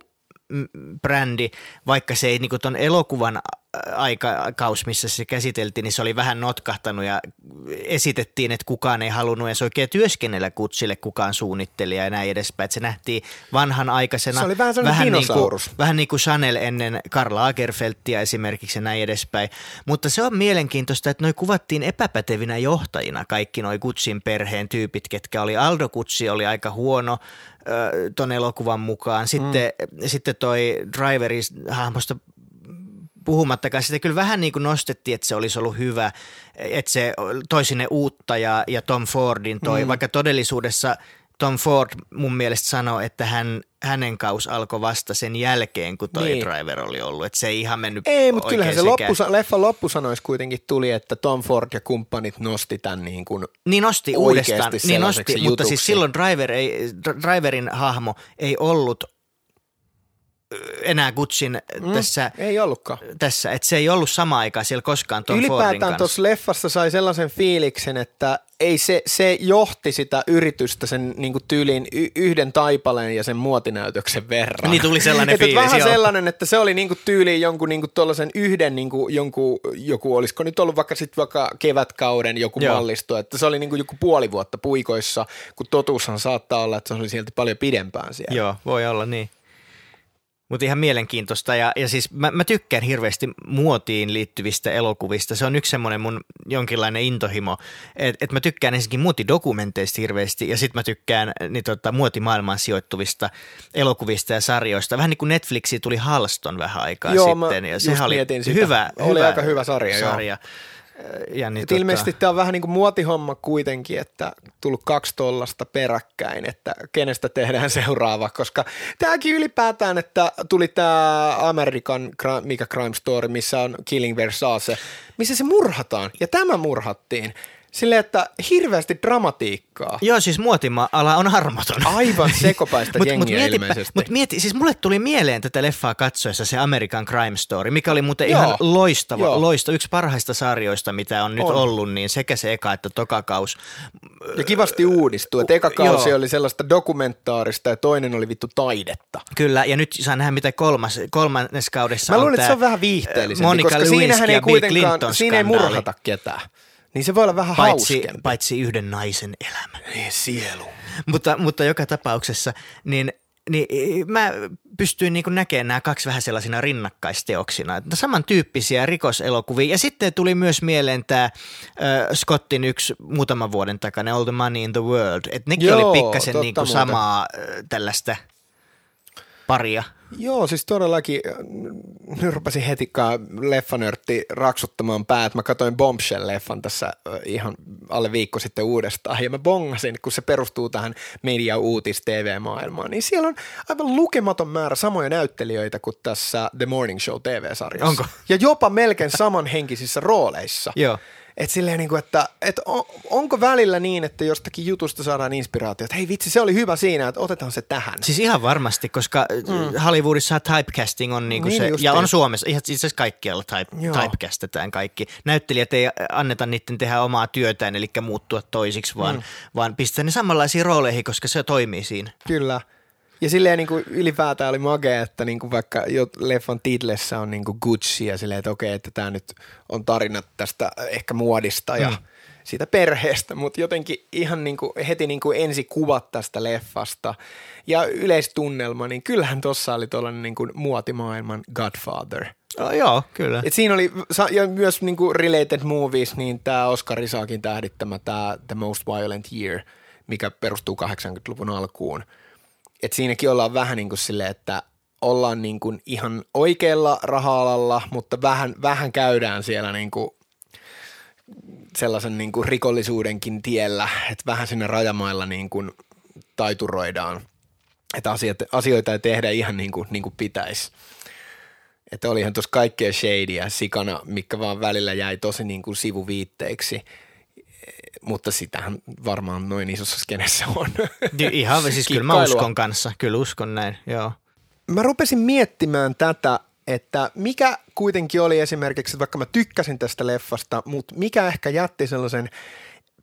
mm, brändi, vaikka se ei niin kuin ton elokuvan aikakaus, missä se käsiteltiin, niin se oli vähän notkahtanut ja esitettiin, että kukaan ei halunnut edes oikein työskennellä kutsille kukaan suunnittelija ja näin edespäin. Että se nähtiin vanhan aikaisena. Se oli vähän sellainen niin kuin, vähän niin kuin Chanel ennen Karl Lagerfeldtia esimerkiksi ja näin edespäin. Mutta se on mielenkiintoista, että noi kuvattiin epäpätevinä johtajina kaikki noi Kutsin perheen tyypit, ketkä oli Aldo Kutsi oli aika huono ton elokuvan mukaan. Sitten, mm. sitten toi Driverin hahmosta puhumattakaan, sitä kyllä vähän niin kuin nostettiin, että se olisi ollut hyvä, että se toi sinne uutta ja, ja Tom Fordin toi, mm. vaikka todellisuudessa Tom Ford mun mielestä sanoi, että hän, hänen kaus alkoi vasta sen jälkeen, kun toi Niin. Driver oli ollut, että se ei ihan mennyt Ei, mutta kyllähän se loppusa, leffan loppusanoissa kuitenkin tuli, että Tom Ford ja kumppanit nosti tämän niin kuin, Niin nosti uudestaan, niin nosti, mutta siis silloin Driver ei, Dr- Driverin hahmo ei ollut enää Gutsin mm. tässä, ei ollutkaan. tässä, että se ei ollut sama aikaa siellä koskaan Tom Ylipäätään tuossa leffassa sai sellaisen fiiliksen, että ei se, se johti sitä yritystä sen niin kuin tyyliin yhden taipaleen ja sen muotinäytöksen verran. Niin tuli sellainen että fiilis, Vähän joo. sellainen, että se oli niin kuin tyyliin jonkun niin kuin tollaisen yhden niin kuin jonkun, joku, olisiko nyt ollut vaikka sitten vaikka kevätkauden joku Joo. mallisto, että se oli niin kuin joku puoli vuotta puikoissa, kun totuushan saattaa olla, että se oli silti paljon pidempään siellä. Joo, voi olla niin. Mutta ihan mielenkiintoista ja, ja siis mä, mä tykkään hirveästi muotiin liittyvistä elokuvista. Se on yksi semmoinen mun jonkinlainen intohimo, että et mä tykkään ensinnäkin muotidokumenteista hirveästi ja sitten mä tykkään niin tota, muotimaailmaan sijoittuvista elokuvista ja sarjoista. Vähän niin kuin Netflixiin tuli Halston vähän aikaa Joo, sitten ja sehän oli mietin sitä. hyvä, Oli hyvä aika hyvä sarja, joo. Ja niin, ilmeisesti tämä on vähän niin kuin muotihomma kuitenkin, että tullut kaksi tollasta peräkkäin, että kenestä tehdään seuraava, koska tämäkin ylipäätään, että tuli tämä Amerikan mikä Crime Story, missä on Killing Versace, missä se murhataan, ja tämä murhattiin. Silleen, että hirveästi dramatiikkaa. Joo, siis muotima-ala on armoton. Aivan sekopäistä Mut- jengiä mut mietipä- ilmeisesti. Mut mieti, siis mulle tuli mieleen tätä leffaa katsoessa se American Crime Story, mikä oli muuten Joo, ihan loistava, joo. loista, yksi parhaista sarjoista, mitä on nyt On. ollut, niin sekä se eka että toka kaus. Ja kivasti uudistuu. Et eka kausi Joo. oli sellaista dokumentaarista ja toinen oli vittu taidetta. Kyllä, ja nyt saa nähdä, mitä kolmas, kolmannes kaudessa Mä on luulen, että tää, se on vähän viihteellisempi, Monica koska Lewinsky siinähän ei kuitenkaan, siinä ei murhata ketään. Niin se voi olla vähän Paitsi, hauskempi. paitsi yhden naisen elämä. Niin, sielu. mutta, mutta joka tapauksessa, niin, niin mä pystyin niin näkemään nämä kaksi vähän sellaisina rinnakkaisteoksina. Että Samantyyppisiä rikoselokuvia. Ja sitten tuli myös mieleen tämä äh, Scottin yksi muutaman vuoden takainen All the Money in the World. Että nekin Joo, oli pikkasen niin kuin samaa äh, tällaista paria. Joo, siis todellakin, äh, nyt rupesin heti leffanörtti raksuttamaan päät. Mä katsoin Bombshell-leffan tässä äh, ihan alle viikko sitten uudestaan ja mä bongasin, kun se perustuu tähän media uutis TV-maailmaan, niin siellä on aivan lukematon määrä samoja näyttelijöitä kuin tässä The Morning Show TV-sarjassa. Onko? Ja jopa melkein samanhenkisissä rooleissa. Joo. Et silleen niin kuin, että, että on, onko välillä niin, että jostakin jutusta saadaan inspiraatio, että hei vitsi, se oli hyvä siinä, että otetaan se tähän. Siis ihan varmasti, koska mm. Hollywoodissa typecasting on niinku Niin se, ja on Suomessa, ihan itse asiassa kaikkialla type, Joo. typecastetaan kaikki. Näyttelijät ei anneta niiden tehdä omaa työtään, eli muuttua toisiksi, vaan, mm. vaan pistää ne samanlaisiin rooleihin, koska se toimii siinä. Kyllä. Ja silleen niin kuin ylipäätään oli magea, että niin kuin vaikka jo leffan titlessä on niin kuin Gucci ja silleen, että okei, että tämä nyt on tarina tästä ehkä muodista ja Mm. siitä perheestä, mutta jotenkin ihan niin kuin heti niin kuin ensi kuvat tästä leffasta ja yleistunnelma, niin kyllähän tuossa oli tuollainen niin kuin muotimaailman Godfather. Oh, joo, kyllä. Et siinä oli, ja myös niin kuin related movies, niin tämä Oscar Isaakin tähdittämä tämä The Most Violent Year, mikä perustuu 80-luvun alkuun. Et siinäkin ollaan vähän niin kuin silleen, että ollaan niin kuin ihan oikealla raha-alalla, mutta vähän, vähän käydään siellä niin kuin sellaisen niin kuin rikollisuudenkin tiellä, että vähän sinne rajamailla niin kuin taituroidaan, että asiat, asioita ei tehdä ihan niin kuin, niin kuin pitäisi. Että olihan tuossa kaikkea shadyä sikana, mikä vaan välillä jäi tosi niin kuin sivuviitteiksi, mutta sitähän varmaan noin isossa skenessä on. Ihan, siis kyllä mä uskon kanssa, kyllä uskon näin, joo. Mä rupesin miettimään tätä, että mikä kuitenkin oli esimerkiksi, että vaikka mä tykkäsin tästä leffasta, mutta mikä ehkä jätti sellaisen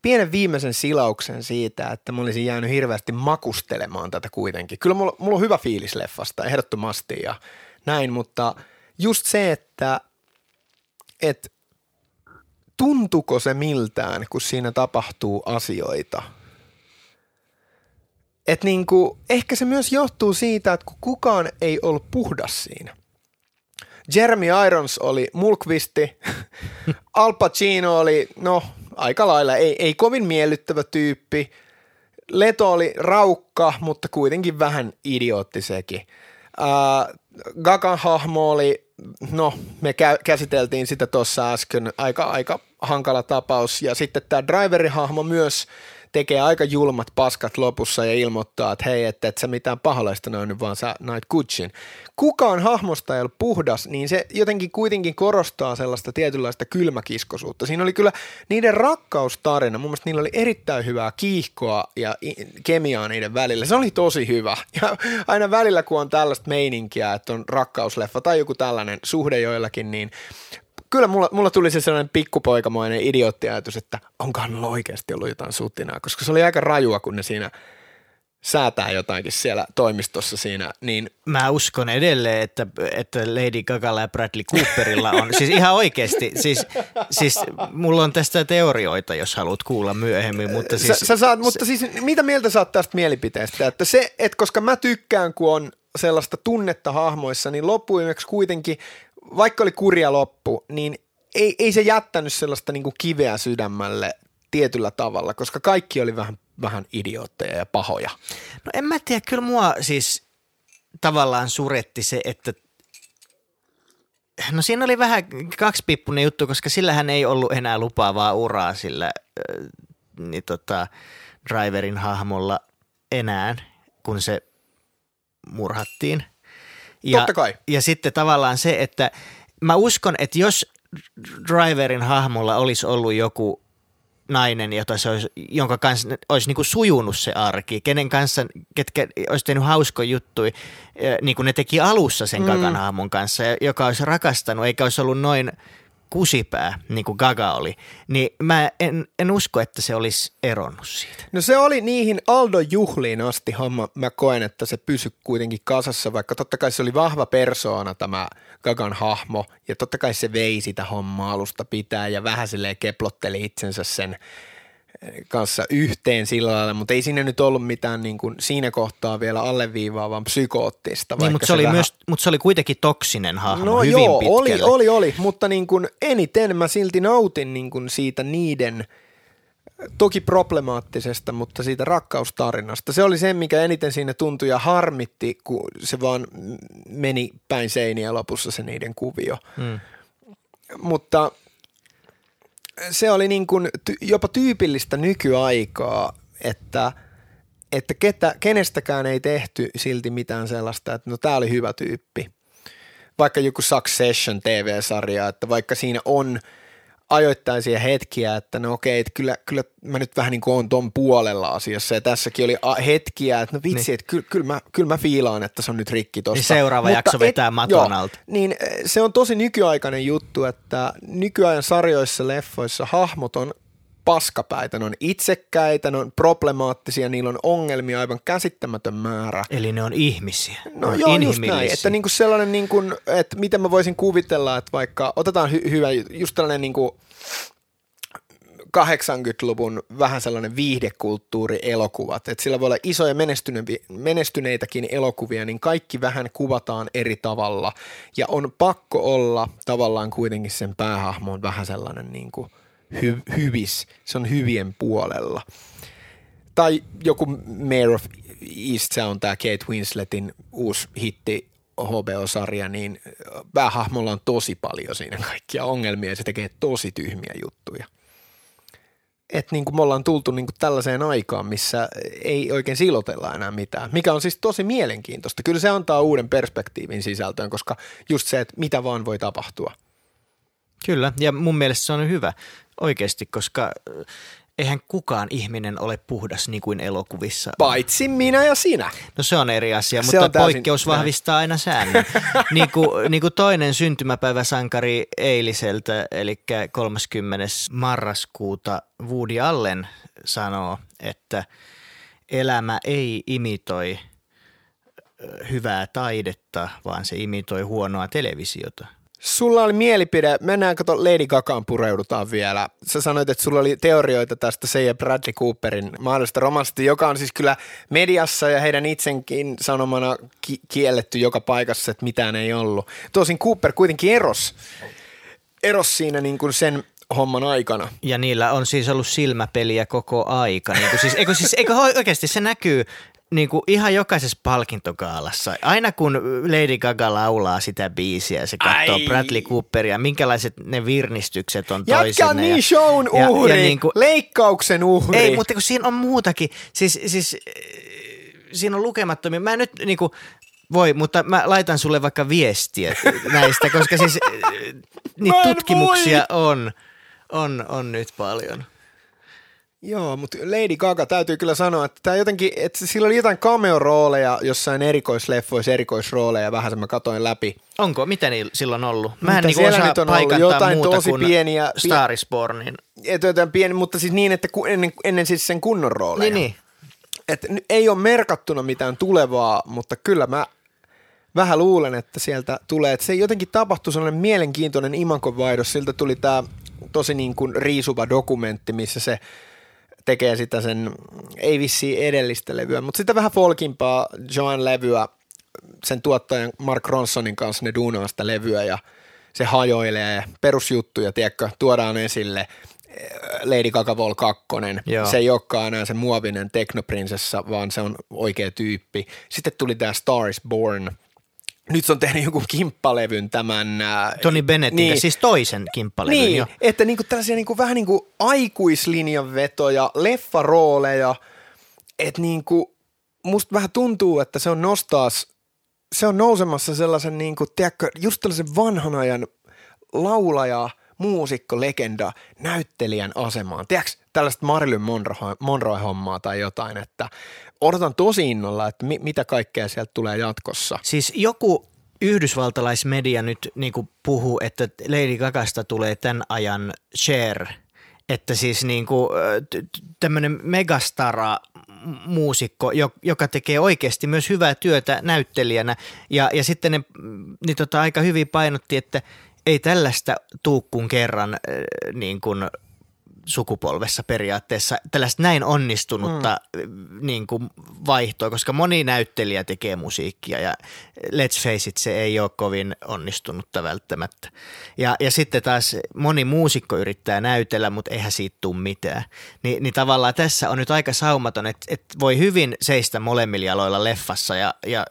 pienen viimeisen silauksen siitä, että mä olisin jäänyt hirveästi makustelemaan tätä kuitenkin. Kyllä mulla, mulla on hyvä fiilis leffasta, ehdottomasti ja näin, mutta just se, että, että tuntuko se miltään, kun siinä tapahtuu asioita. Et niinku, ehkä se myös johtuu siitä, että kun kukaan ei ollut puhdas siinä. Jeremy Irons oli mulkvisti, Al Pacino oli, no aika lailla, ei, ei kovin miellyttävä tyyppi. Leto oli raukka, mutta kuitenkin vähän idiootti sekin. Uh, Gagan hahmo oli, no me kä- käsiteltiin sitä tuossa äsken, aika, aika hankala tapaus. Ja sitten tämä driverin hahmo myös tekee aika julmat paskat lopussa ja ilmoittaa, että hei, että et sä mitään paholaista nähnyt, vaan sä näit Gucciin. Kukaan hahmosta ei ole puhdas, niin se jotenkin kuitenkin korostaa sellaista tietynlaista kylmäkiskosuutta. Siinä oli kyllä niiden rakkaustarina, mun mielestä niillä oli erittäin hyvää kiihkoa ja kemiaa niiden välillä. Se oli tosi hyvä. Ja aina välillä, kun on tällaista meininkiä, että on rakkausleffa tai joku tällainen suhde joillakin, niin kyllä mulla, mulla tuli se sellainen pikkupoikamainen idioottiajatus, että onkohan oikeasti ollut jotain sutinaa, koska se oli aika rajua, kun ne siinä säätää jotakin siellä toimistossa siinä. Niin... Mä uskon edelleen, että, että Lady Gagalla ja Bradley Cooperilla on, siis ihan oikeasti, siis, siis mulla on tästä teorioita, jos haluat kuulla myöhemmin, mutta siis... Sä, sä saat, mutta siis mitä mieltä saat tästä mielipiteestä, että se, että koska mä tykkään, kun on sellaista tunnetta hahmoissa, niin loppujen kuitenkin vaikka oli kurja loppu, niin ei, ei se jättänyt sellaista niin kuin kiveä sydämälle tietyllä tavalla, koska kaikki oli vähän, vähän idiootteja ja pahoja. No en mä tiedä, kyllä mua siis tavallaan suretti se, että No siinä oli vähän kaksipippunen juttu, koska sillähän ei ollut enää lupaavaa uraa sillä äh, niin tota, driverin hahmolla enää, kun se murhattiin. Ja, Totta kai. Ja sitten tavallaan se, että mä uskon, että jos driverin hahmolla olisi ollut joku nainen, jota se olisi, jonka kanssa olisi niin kuin sujunut se arki, kenen kanssa, ketkä olisi tehnyt hauskoja juttuja, niin kuin ne teki alussa sen mm. Kakan hahmon kanssa, joka olisi rakastanut, eikä olisi ollut noin kusipää, niin kuin Gaga oli, niin mä en, en usko, että se olisi eronnut siitä. No se oli niihin Aldo Juhliin asti homma. Mä koen, että se pysyi kuitenkin kasassa, vaikka totta kai se oli vahva persoona tämä Gagan hahmo, ja totta kai se vei sitä hommaa alusta pitää ja vähän silleen keplotteli itsensä sen kanssa yhteen sillä lailla, mutta ei siinä nyt ollut mitään niin kuin siinä kohtaa vielä alleviivaavaa psykoottista. Niin, mutta se, oli vähän... myös, mutta se oli kuitenkin toksinen hahmo no hyvin joo, pitkälle. oli, oli, oli, mutta niin kuin eniten mä silti nautin niin kuin siitä niiden toki problemaattisesta, mutta siitä rakkaustarinasta. Se oli se, mikä eniten siinä tuntui ja harmitti, kun se vaan meni päin seiniä lopussa se niiden kuvio. Hmm. Mutta se oli niin kuin jopa tyypillistä nykyaikaa, että, että ketä, kenestäkään ei tehty silti mitään sellaista, että no tämä oli hyvä tyyppi. Vaikka joku Succession TV-sarja, että vaikka siinä on – ajoittaisia hetkiä, että no okei, että kyllä, kyllä mä nyt vähän niin kuin on ton puolella asiassa ja tässäkin oli hetkiä, että no vitsi, niin. että kyllä, kyllä, mä, kyllä mä fiilaan, että se on nyt rikki tosta. Niin seuraava Mutta jakso vetää et, maton alta. Niin eh, se on tosi nykyaikainen juttu, että nykyajan sarjoissa, leffoissa hahmot on paskapäitä, ne on itsekkäitä, ne on problemaattisia, niillä on ongelmia aivan käsittämätön määrä. Eli ne on ihmisiä. No on joo, just näin, että niinku sellainen, niinku, että miten mä voisin kuvitella, että vaikka otetaan hy- hyvä, just tällainen niinku 80-luvun vähän sellainen viihdekulttuuri elokuvat, että sillä voi olla isoja menestyneitäkin elokuvia, niin kaikki vähän kuvataan eri tavalla ja on pakko olla tavallaan kuitenkin sen päähahmon vähän sellainen niin kuin – hy- hyvis, se on hyvien puolella. Tai joku Mayor of East, se on tämä Kate Winsletin uusi hitti HBO-sarja, niin päähahmolla on tosi paljon siinä kaikkia ongelmia ja se tekee tosi tyhmiä juttuja. että niin kuin me ollaan tultu niin kuin tällaiseen aikaan, missä ei oikein silotella enää mitään, mikä on siis tosi mielenkiintoista. Kyllä se antaa uuden perspektiivin sisältöön, koska just se, että mitä vaan voi tapahtua. Kyllä, ja mun mielestä se on hyvä oikeasti, koska eihän kukaan ihminen ole puhdas niin kuin elokuvissa. Paitsi minä ja sinä. No se on eri asia, se mutta täysin, poikkeus vahvistaa aina säännön. niin, kuin, niin kuin toinen syntymäpäiväsankari eiliseltä, eli 30. marraskuuta Woody Allen sanoo, että elämä ei imitoi hyvää taidetta, vaan se imitoi huonoa televisiota – Sulla oli mielipide, mennään kato Lady Gagaan pureudutaan vielä. Sä sanoit, että sulla oli teorioita tästä se ja Bradley Cooperin mahdollista romanssista, joka on siis kyllä mediassa ja heidän itsenkin sanomana ki- kielletty joka paikassa, että mitään ei ollut. Tosin Cooper kuitenkin eros, eros siinä niin kuin sen homman aikana. Ja niillä on siis ollut silmäpeliä koko aika. Niin siis, eikö, siis, eikö oikeasti se näkyy niin kuin ihan jokaisessa palkintokaalassa, aina kun Lady Gaga laulaa sitä biisiä, se katsoo Ai. Bradley Cooperia, minkälaiset ne virnistykset on toisenne. Jätkä niin shown uhri, ja, ja niin kuin, leikkauksen uhri. Ei, mutta kun siinä on muutakin, siis, siis siinä on lukemattomia, mä nyt niin kuin, voi, mutta mä laitan sulle vaikka viestiä näistä, koska siis niitä tutkimuksia voi. on, on, on nyt paljon. Joo, mutta Lady Gaga täytyy kyllä sanoa, että tämä jotenkin, että sillä oli jotain cameo-rooleja jossain erikoisleffoissa, erikoisrooleja, vähän mä katoin läpi. Onko? Mitä niillä silloin ollut? Mä en niin osaa on ollut jotain muuta tosi kuin pieniä, Star is Born. Niin. Jotain pieni, mutta siis niin, että ennen, ennen siis sen kunnon rooleja. Niin, niin. Et ei ole merkattuna mitään tulevaa, mutta kyllä mä vähän luulen, että sieltä tulee. Että se jotenkin tapahtui sellainen mielenkiintoinen imankovaihdos. Siltä tuli tämä tosi niin kuin riisuva dokumentti, missä se – tekee sitä sen, ei vissi edellistä levyä, mutta sitä vähän folkimpaa Joan-levyä, sen tuottajan Mark Ronsonin kanssa ne duunaa sitä levyä ja se hajoilee perusjuttuja, tiedätkö, tuodaan esille Lady Gaga Vol 2, Joo. se ei olekaan enää se muovinen teknoprinsessa, vaan se on oikea tyyppi. Sitten tuli tämä Star is Born – nyt se on tehnyt joku kimppalevyn tämän... Äh, Tony Bennett, niin, siis toisen kimppalevyn niin, jo. että niinku tällaisia niinku, vähän niin kuin aikuislinjan vetoja, leffarooleja, että niinku, musta vähän tuntuu, että se on nostaas, se on nousemassa sellaisen niinku, tiedätkö, just tällaisen vanhan ajan laulaja, muusikko, legenda, näyttelijän asemaan. Tiedätkö, tällaista Marilyn Monroe, Monroe-hommaa tai jotain, että odotan tosi innolla, että mi- mitä kaikkea sieltä tulee jatkossa. Siis joku yhdysvaltalaismedia nyt niin puhuu, että Lady Gagasta tulee tämän ajan share, että siis niin kuin, tämmöinen megastara muusikko, joka tekee oikeasti myös hyvää työtä näyttelijänä. Ja, ja sitten ne niin tota, aika hyvin painotti, että ei tällaista tuukkuun kerran niin kuin sukupolvessa periaatteessa tällaista näin onnistunutta mm. niin kuin vaihtoa, koska moni näyttelijä tekee musiikkia ja let's face it, se ei ole kovin onnistunutta välttämättä. Ja, ja sitten taas moni muusikko yrittää näytellä, mutta eihän siitä tule mitään. Ni, niin tavallaan tässä on nyt aika saumaton, että, että voi hyvin seistä molemmilla jaloilla leffassa ja, ja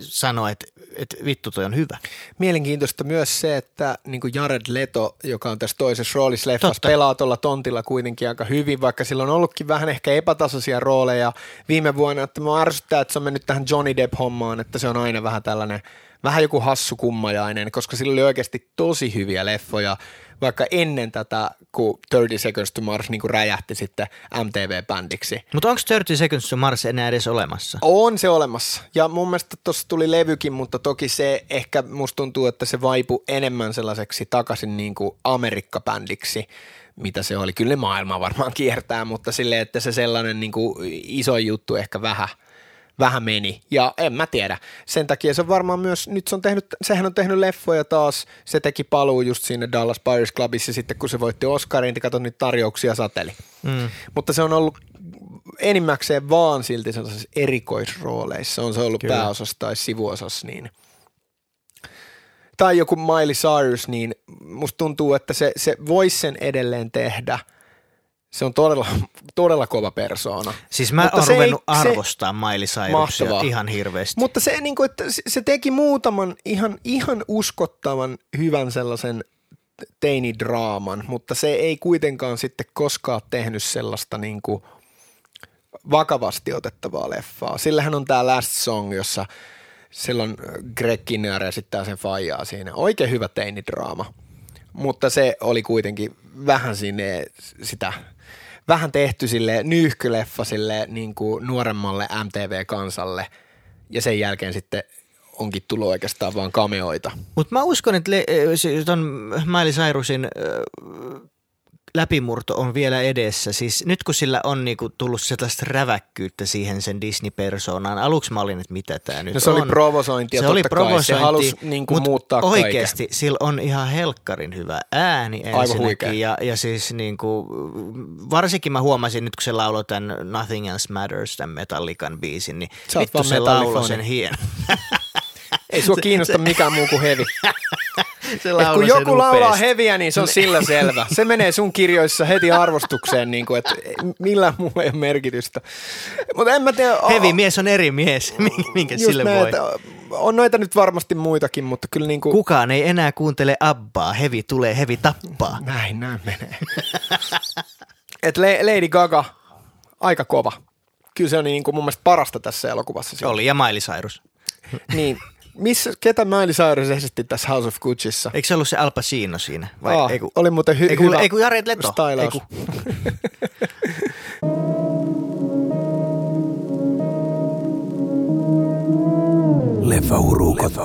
sanoa, että, että vittu toi on hyvä. Mielenkiintoista myös se, että niin kuin Jared Leto, joka on tässä toisessa roolissa leffassa, Totta. pelaa tuolla tontilla kuitenkin aika hyvin, vaikka sillä on ollutkin vähän ehkä epätasaisia rooleja viime vuonna, että mä arvostan, että se on mennyt tähän Johnny Depp-hommaan, että se on aina vähän tällainen, vähän joku hassu kummajainen, koska sillä oli oikeasti tosi hyviä leffoja, vaikka ennen tätä, kun 30 Seconds to Mars niin kuin räjähti sitten MTV-bändiksi. Mutta onko 30 Seconds to Mars enää edes olemassa? On se olemassa. Ja mun mielestä tuossa tuli levykin, mutta toki se ehkä musta tuntuu, että se vaipu enemmän sellaiseksi takaisin niin kuin Amerikka-bändiksi mitä se oli. Kyllä ne maailmaa varmaan kiertää, mutta sille, että se sellainen niin kuin iso juttu ehkä vähän – vähän meni. Ja en mä tiedä. Sen takia se varmaan myös, nyt se on tehnyt, sehän on tehnyt leffoja taas, se teki paluu just siinä Dallas Buyers Clubissa sitten, kun se voitti Oscarin, niin kato nyt tarjouksia sateli. Mm. Mutta se on ollut enimmäkseen vaan silti sellaisissa erikoisrooleissa, on se ollut Kyllä. pääosassa tai sivuosassa, niin tai joku Miley Cyrus, niin musta tuntuu, että se, se voisi sen edelleen tehdä – se on todella, todella kova persoona. Siis mä oon ruvennut ei, arvostaa Miley Cyrusia ihan hirveästi. Mutta se, niin kuin, että se teki muutaman ihan, ihan uskottavan hyvän sellaisen teinidraaman, mutta se ei kuitenkaan sitten koskaan tehnyt sellaista niin kuin vakavasti otettavaa leffaa. Sillähän on tämä Last Song, jossa silloin Greg Kinnear esittää sen faijaa siinä. Oikein hyvä teinidraama, mutta se oli kuitenkin vähän sinne sitä, vähän tehty sille nyyhkyleffa sille niin kuin nuoremmalle MTV-kansalle ja sen jälkeen sitten onkin tullut oikeastaan vaan kameoita. Mutta mä uskon, että le- ton Miley Cyrusin läpimurto on vielä edessä. Siis nyt kun sillä on niinku tullut sellaista räväkkyyttä siihen sen Disney-persoonaan. Aluksi mä olin, että mitä tämä nyt no se on. oli provosointia, se oli provosointi, Se halusi niinku muuttaa oikeasti kaiken. sillä on ihan helkkarin hyvä ääni ensinnäkin. Ja, ja siis niinku, varsinkin mä huomasin nyt, kun se lauloi tämän Nothing Else Matters, tämän Metallican biisin, niin Sä vittu se lauloi sen hien. Ei sua kiinnosta mikään muu kuin hevi. se Et kun joku laulaa upeasti. heviä, niin se on sillä selvä. Se menee sun kirjoissa heti arvostukseen, niin kuin, että millään muu ei ole merkitystä. Mutta en mä tiedä. Hevi mies on eri mies, minkä just sille näin, voi. että On noita nyt varmasti muitakin, mutta kyllä niin kuin, Kukaan ei enää kuuntele Abbaa, hevi tulee, hevi tappaa. näin, näin menee. Et Lady Gaga, aika kova. Kyllä se on niin kuin mun mielestä parasta tässä elokuvassa. Oli ja Miley Cyrus. Niin, missä, ketä Miley Cyrus esitti tässä House of Gucciissa? Eikö se ollut se Al Pacino siinä? Vai, Aa, ei, kun, oli muuten hy- ei, kun, hyvä ei kun Jared Leto. stylaus. Ei kun, Leffa Leffa